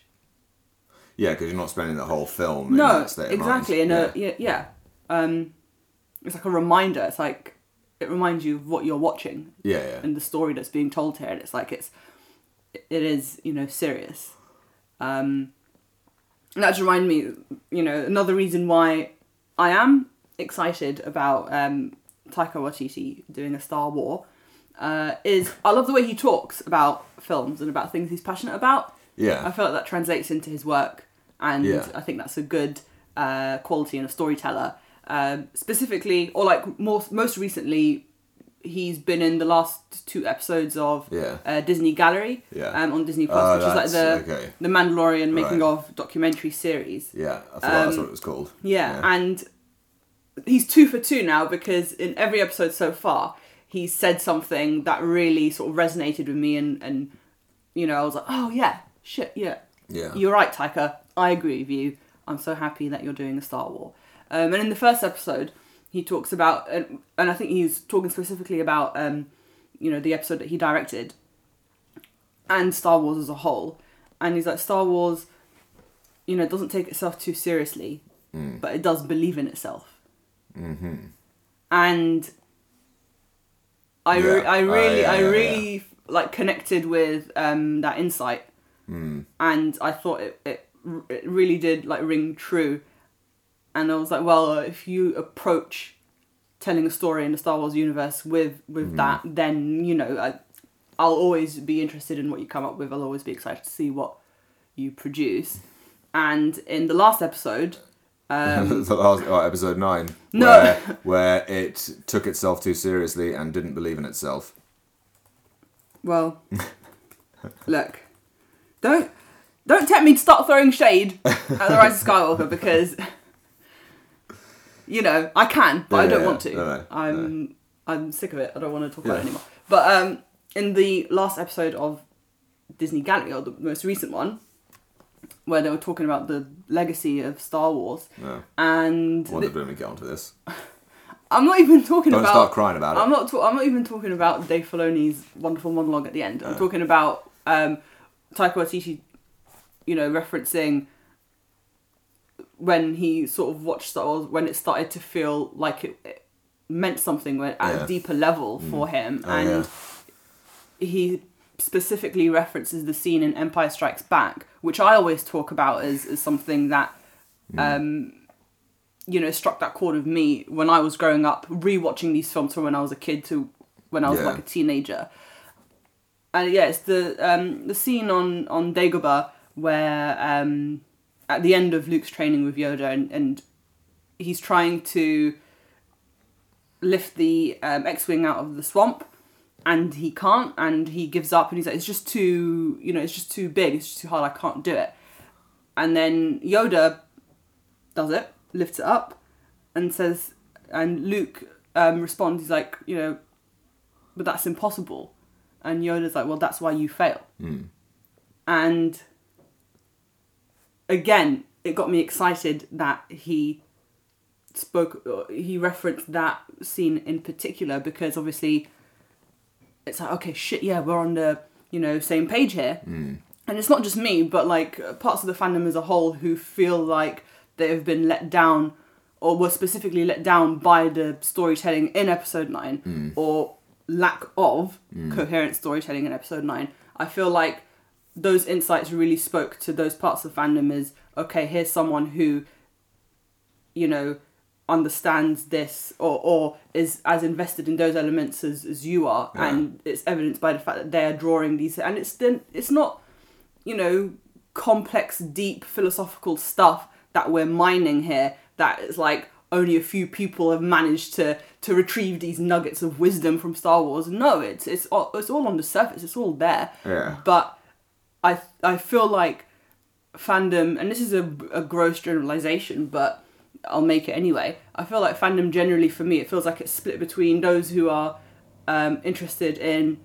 B: Yeah, because you're not spending the whole film in
A: No,
B: that state of
A: exactly.
B: mind.
A: And uh, yeah, yeah. Um, it's like a reminder. It's like it reminds you of what you're watching
B: Yeah, yeah.
A: and the story that's being told here, and it's like it's it is you know serious. Um, and that just reminded me, you know, another reason why I am excited about um, Taika Waititi doing a Star War uh, is I love the way he talks about films and about things he's passionate about.
B: Yeah.
A: I feel like that translates into his work, and
B: Yeah.
A: I think that's a good uh, quality in a storyteller. Um, specifically, or like most most recently, he's been in the last two episodes of
B: Yeah.
A: uh, Disney Gallery
B: Yeah.
A: um, on Disney Plus,
B: Oh,
A: which is like the
B: okay.
A: the Mandalorian making
B: Right.
A: of documentary series.
B: Yeah. I thought that's
A: Um,
B: what it was called.
A: Yeah, and he's two for two now because in every episode so far, he's said something that really sort of resonated with me, and and you know I was like, oh yeah, shit, yeah,
B: Yeah.
A: you're right, Taika. I agree with you. I'm so happy that you're doing a Star War. Um, and in the first episode, he talks about, and, and I think he's talking specifically about, um, you know, the episode that he directed, and Star Wars as a whole. And he's like, Star Wars, you know, doesn't take itself too seriously, but it does believe in itself.
B: Mm-hmm.
A: And I, re- I
B: Oh,
A: really,
B: yeah,
A: I
B: yeah,
A: really like connected with um, that insight
B: Mm.
A: and I thought it, it it really did like ring true, and I was like, well, if you approach telling a story in the Star Wars universe with with that, then you know I, I'll always be interested in what you come up with. I'll always be excited to see what you produce. And in the last episode, um, [LAUGHS]
B: the last oh, episode nine,
A: No.
B: where, where it took itself too seriously and didn't believe in itself.
A: well, [LAUGHS] look, don't don't tempt me to start throwing shade [LAUGHS] at the Rise of Skywalker because you know I can, but I don't
B: yeah,
A: want to.
B: no, no,
A: I'm I'm sick of it. I don't want to talk about it anymore. But um, in the last episode of Disney Gallery, or the most recent one, where they were talking about the legacy of Star Wars, and
B: I wonder
A: the...
B: we get onto this. [LAUGHS]
A: I'm not even talking
B: Don't
A: about.
B: start crying about it.
A: I'm not. Ta- I'm not even talking about Dave Filoni's wonderful monologue at the end. I'm talking about um, Taika Waititi, you know, referencing when he sort of watched Star Wars when it started to feel like it, it meant something when, at
B: Yeah.
A: a deeper level for him,
B: Oh,
A: and he specifically references the scene in Empire Strikes Back, which I always talk about as, as something that um, you know struck that chord with me when I was growing up, rewatching these films from when I was a kid to when I was
B: Yeah.
A: like a teenager. And yeah, it's the um, the scene on on Dagobah where um, at the end of Luke's training with Yoda and, and he's trying to lift the um, X-wing out of the swamp and he can't and he gives up and he's like it's just too you know it's just too big it's just too hard I can't do it. And then Yoda does it lifts it up and says and Luke um, responds he's like you know but that's impossible. And Yoda's like well that's why you fail.
B: Mm.
A: and again it got me excited that he spoke he referenced that scene in particular because obviously it's like okay shit yeah we're on the you know same page here.
B: Mm.
A: and it's not just me but like parts of the fandom as a whole who feel like they've been let down or were specifically let down by the storytelling in episode 9 or lack of coherent storytelling in episode 9 i feel like those insights really spoke to those parts of fandom as okay here's someone who you know understands this or, or is as invested in those elements as, as you are
B: Yeah.
A: and it's evidenced by the fact that they're drawing these and it's then it's not you know complex deep philosophical stuff that we're mining here that is like only a few people have managed to to retrieve these nuggets of wisdom from Star Wars no it's it's all, it's all on the surface it's all there
B: Yeah.
A: but I I feel like fandom, and this is a, a gross generalization, but I'll make it anyway. I feel like fandom generally for me, it feels like it's split between those who are um, interested in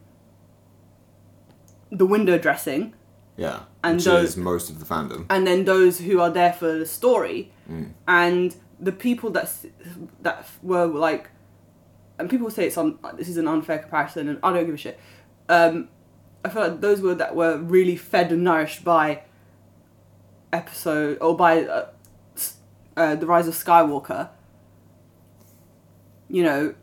A: the window dressing
B: Yeah.
A: And
B: Which
A: those-
B: is most of the fandom.
A: and then those who are there for the story and the people that that were like and people say it's on this is an unfair comparison and I don't give a shit um I feel like those were that were really fed and nourished by episode or by uh, uh, the rise of Skywalker you know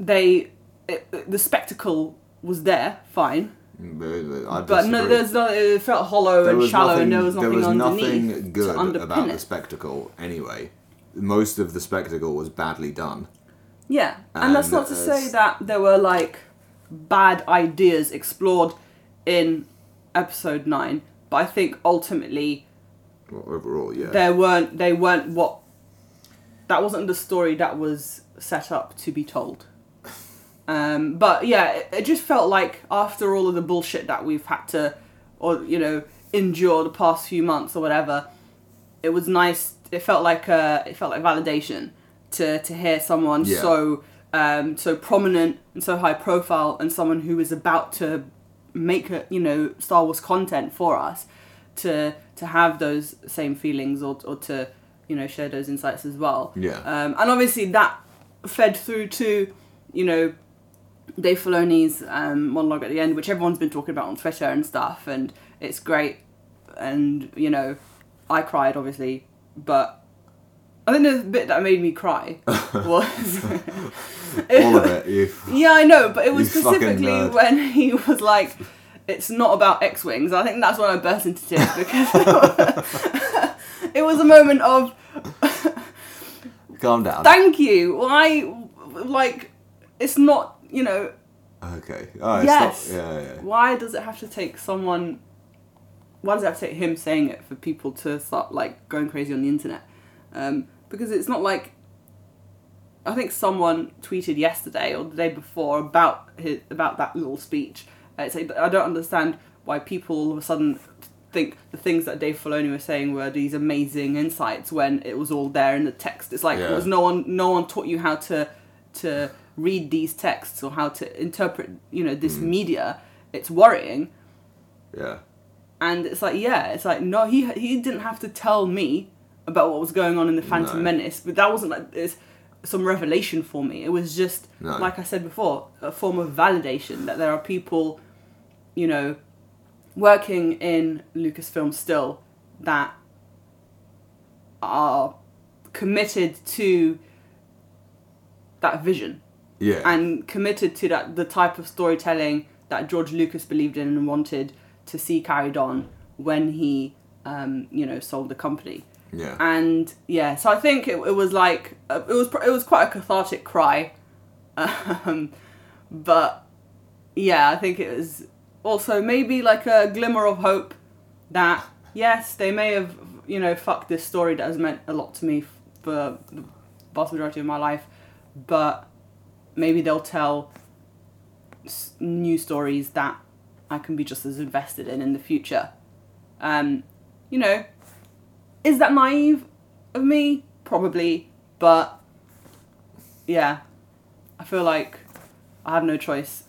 A: they it, the spectacle was there, fine,
B: But,
A: but no, there's no, it felt hollow
B: There
A: and shallow,
B: nothing,
A: and there was nothing
B: there was
A: underneath
B: nothing good about
A: it.
B: the spectacle anyway. Most of the spectacle was badly done.
A: Yeah, and that's not to say that there were like bad ideas explored in episode nine, but I think ultimately
B: Well, overall, yeah.
A: there weren't they weren't what that wasn't the story that was set up to be told. Um, but yeah, it, it just felt like after all of the bullshit that we've had to, or you know, endure the past few months or whatever, it was nice. It felt like uh, it felt like validation to to hear someone
B: Yeah.
A: so um, so prominent and so high profile, and someone who is about to make a, you know Star Wars content for us to to have those same feelings or or to you know share those insights as well.
B: Yeah.
A: Um, and obviously that fed through to you know Dave Filoni's um, monologue at the end, which everyone's been talking about on Twitter and stuff, and it's great. And you know, I cried obviously, but I think the bit that made me cry [LAUGHS] was [LAUGHS] [LAUGHS]
B: All of it. You, [LAUGHS]
A: yeah, I know, but it was specifically when he was like, "It's not about X wings." I think that's when I burst into tears because [LAUGHS] it was a moment of
B: calm down.
A: thank you. Why, like, it's not you know
B: okay. Right,
A: Yes.
B: Stop. Yeah, yeah.
A: why does it have to take someone? Why does it have to take him saying it for people to start like going crazy on the internet? Um, because it's not like I think someone tweeted yesterday or the day before about his about that little speech. Uh, It's like, I don't understand why people all of a sudden think the things that Dave Filoni was saying were these amazing insights when it was all there in the text. It's like
B: Yeah.
A: was no one no one taught you how to to read these texts or how to interpret you know
B: Mm.
A: this media. It's worrying
B: Yeah.
A: and it's like yeah it's like no he he didn't have to tell me about what was going on in the phantom
B: No.
A: menace but that wasn't like it's some revelation for me it was just
B: No.
A: like i said before a form of validation that there are people you know working in lucasfilm still that are committed to that vision
B: Yeah.
A: and committed to that the type of storytelling that George Lucas believed in and wanted to see carried on when he um, you know sold the company
B: yeah.
A: and yeah so I think it, it was like it was it was quite a cathartic cry [LAUGHS] um, but yeah I think it was also maybe like a glimmer of hope that yes they may have you know fucked this story that has meant a lot to me for the vast majority of my life but maybe they'll tell new stories that I can be just as invested in in the future. Um, you know, is that naive of me? Probably, but yeah, I feel like I have no choice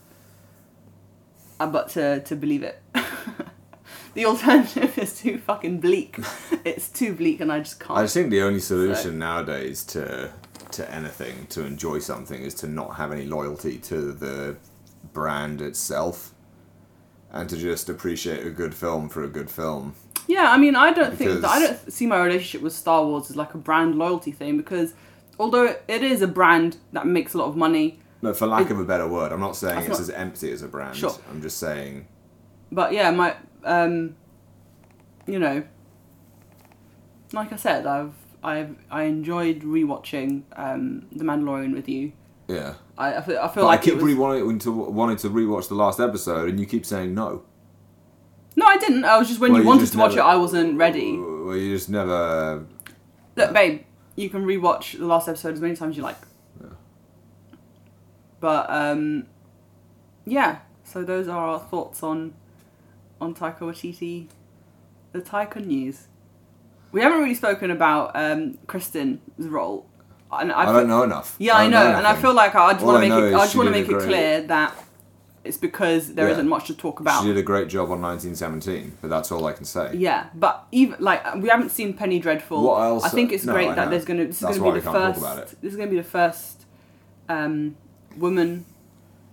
A: uh, but to to believe it. [LAUGHS] the alternative is too fucking bleak. it's too bleak, and I just can't.
B: I just think the only solution nowadays to to anything, to enjoy something, is to not have any loyalty to the brand itself, and to just appreciate a good film for a good film.
A: Yeah, I mean, I don't think that I don't see my relationship with Star Wars as like a brand loyalty thing because although it is a brand that makes a lot of money,
B: But for lack of a better word, I'm not saying it's
A: not-
B: as empty as a brand.
A: Sure.
B: I'm just saying,
A: but yeah, my um, you know, like I said, I've I've I enjoyed rewatching um The Mandalorian with you.
B: yeah.
A: I I feel, I feel like
B: I keep
A: it was,
B: really wanting to wanting to rewatch the last episode, and you keep saying no.
A: No, I didn't. I was just when
B: Well,
A: you
B: you
A: wanted
B: just
A: to watch
B: never-
A: it, I wasn't ready.
B: Well, you just never.
A: Look, babe, you can rewatch the last episode as many times as you like. But um, yeah. So those are our thoughts on on Taika Waititi, the Taika news. We haven't really spoken about um, Krysty's role, and
B: I,
A: I,
B: don't know enough.
A: Yeah, I
B: don't
A: know, and I
B: anything.
A: feel like I just
B: All
A: want
B: I
A: to
B: know
A: make it.
B: is
A: I just
B: she
A: want to
B: did a
A: make it
B: great-
A: clear that it's because there
B: Yeah.
A: not much to talk about.
B: She did a great job on 1917, but that's all I can say.
A: Yeah, but even like we haven't seen Penny Dreadful.
B: What else-
A: I think it's
B: no,
A: great
B: I
A: that
B: know.
A: there's gonna this is gonna be the
B: we can't talk
A: first. This is gonna be the first um, woman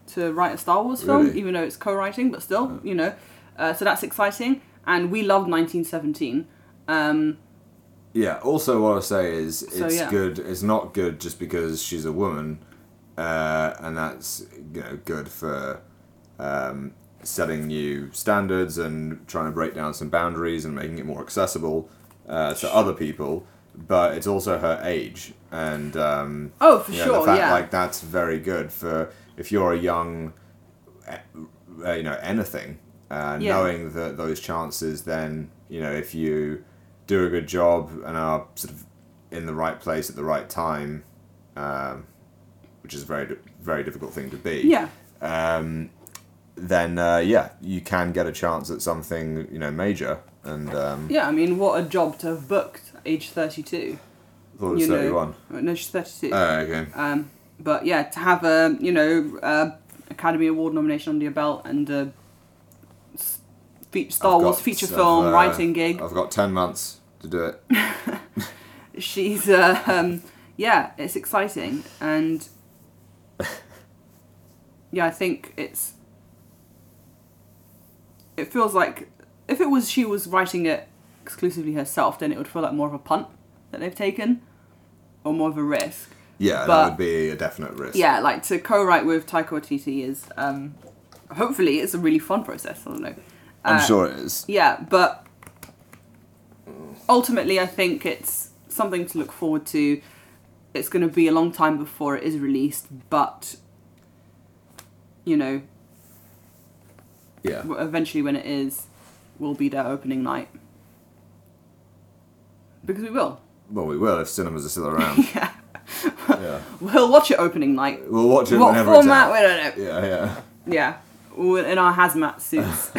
A: to write a Star Wars film,
B: Really?
A: even though it's co-writing, but still, you know. Uh, so that's exciting, and we loved 1917. Um,
B: Yeah. Also, what I say is,
A: So,
B: it's
A: yeah.
B: good. It's not good just because she's a woman. uh, and that's you know good for um, setting new standards and trying to break down some boundaries and making it more accessible uh, to other people. But it's also her age, and um,
A: Oh, for
B: you know,
A: sure,
B: the fact,
A: yeah.
B: like that's very good for if you're a young, uh, you know, anything. Uh,
A: Yeah.
B: Knowing that those chances, then you know, if you do a good job and are sort of in the right place at the right time, um, which is a very very difficult thing to be.
A: Yeah.
B: Um, then uh, yeah, you can get a chance at something you know major, and um,
A: Yeah, I mean, what a job to have booked at age 32.
B: I thought it was
A: you know.
B: thirty one.
A: No, she's 32.
B: Oh, okay.
A: Um, but yeah, to have a you know uh, Academy Award nomination under your belt and a fe- Star
B: I've
A: Wars
B: got
A: feature film
B: uh,
A: writing gig,
B: I've got ten months to do it. [LAUGHS]
A: she's uh, um, yeah, it's exciting and [LAUGHS] yeah, I think it's it feels like if it was she was writing it exclusively herself, then it would feel like more of a punt that they've taken or more of a risk.
B: Yeah,
A: But-
B: that would be a definite risk.
A: Yeah, like to co-write with Taika Waititi is um, hopefully it's a really fun process. I don't know.
B: I'm
A: Uh,
B: sure it is.
A: Yeah, but ultimately, I think it's something to look forward to. It's going to be a long time before it is released, but you know,
B: Yeah.
A: eventually when it is, will be their opening night because we will.
B: Well, we will if cinemas are still around. [LAUGHS]
A: Yeah,
B: yeah. [LAUGHS]
A: we'll watch it opening night.
B: We'll watch it
A: What
B: whenever
A: format? We don't know.
B: Yeah, yeah.
A: Yeah, in our hazmat suits.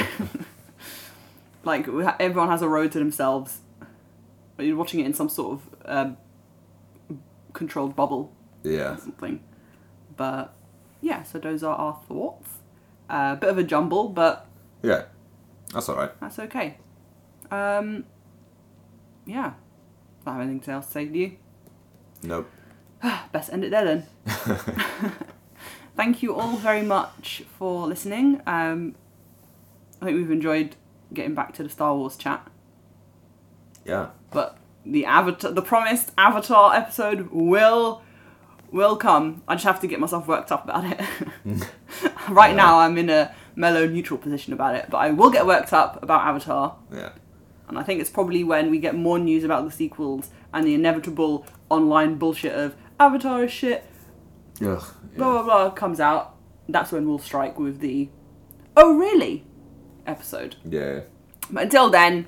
A: [LAUGHS] like ha- everyone has a road to themselves. But you're watching it in some sort of um, controlled bubble
B: Yeah.
A: or something. But yeah, so those are our thoughts. A uh, bit of a jumble, but
B: Yeah. That's alright.
A: that's okay. Um, yeah, don't have anything else to say to you.
B: Nope. [SIGHS]
A: Best end it there then. [LAUGHS] [LAUGHS] Thank you all very much for listening. Um, I think we've enjoyed getting back to the Star Wars chat,
B: Yeah.
A: but the Avatar, the promised Avatar episode will will come. I just have to get myself worked up about it. [LAUGHS] [LAUGHS] right now, I'm in a mellow, neutral position about it, but I will get worked up about Avatar.
B: Yeah.
A: And I think it's probably when we get more news about the sequels and the inevitable online bullshit of Avatar is shit,
B: Ugh.
A: blah blah blah comes out. That's when we'll strike with the oh really episode.
B: Yeah.
A: But until then,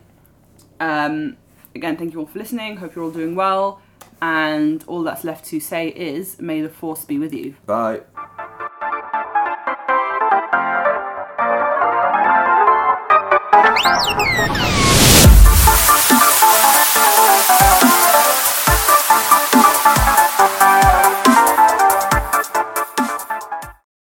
A: um, again, thank you all for listening. Hope you're all doing well. And all that's left to say is, may the force be with you.
B: Bye.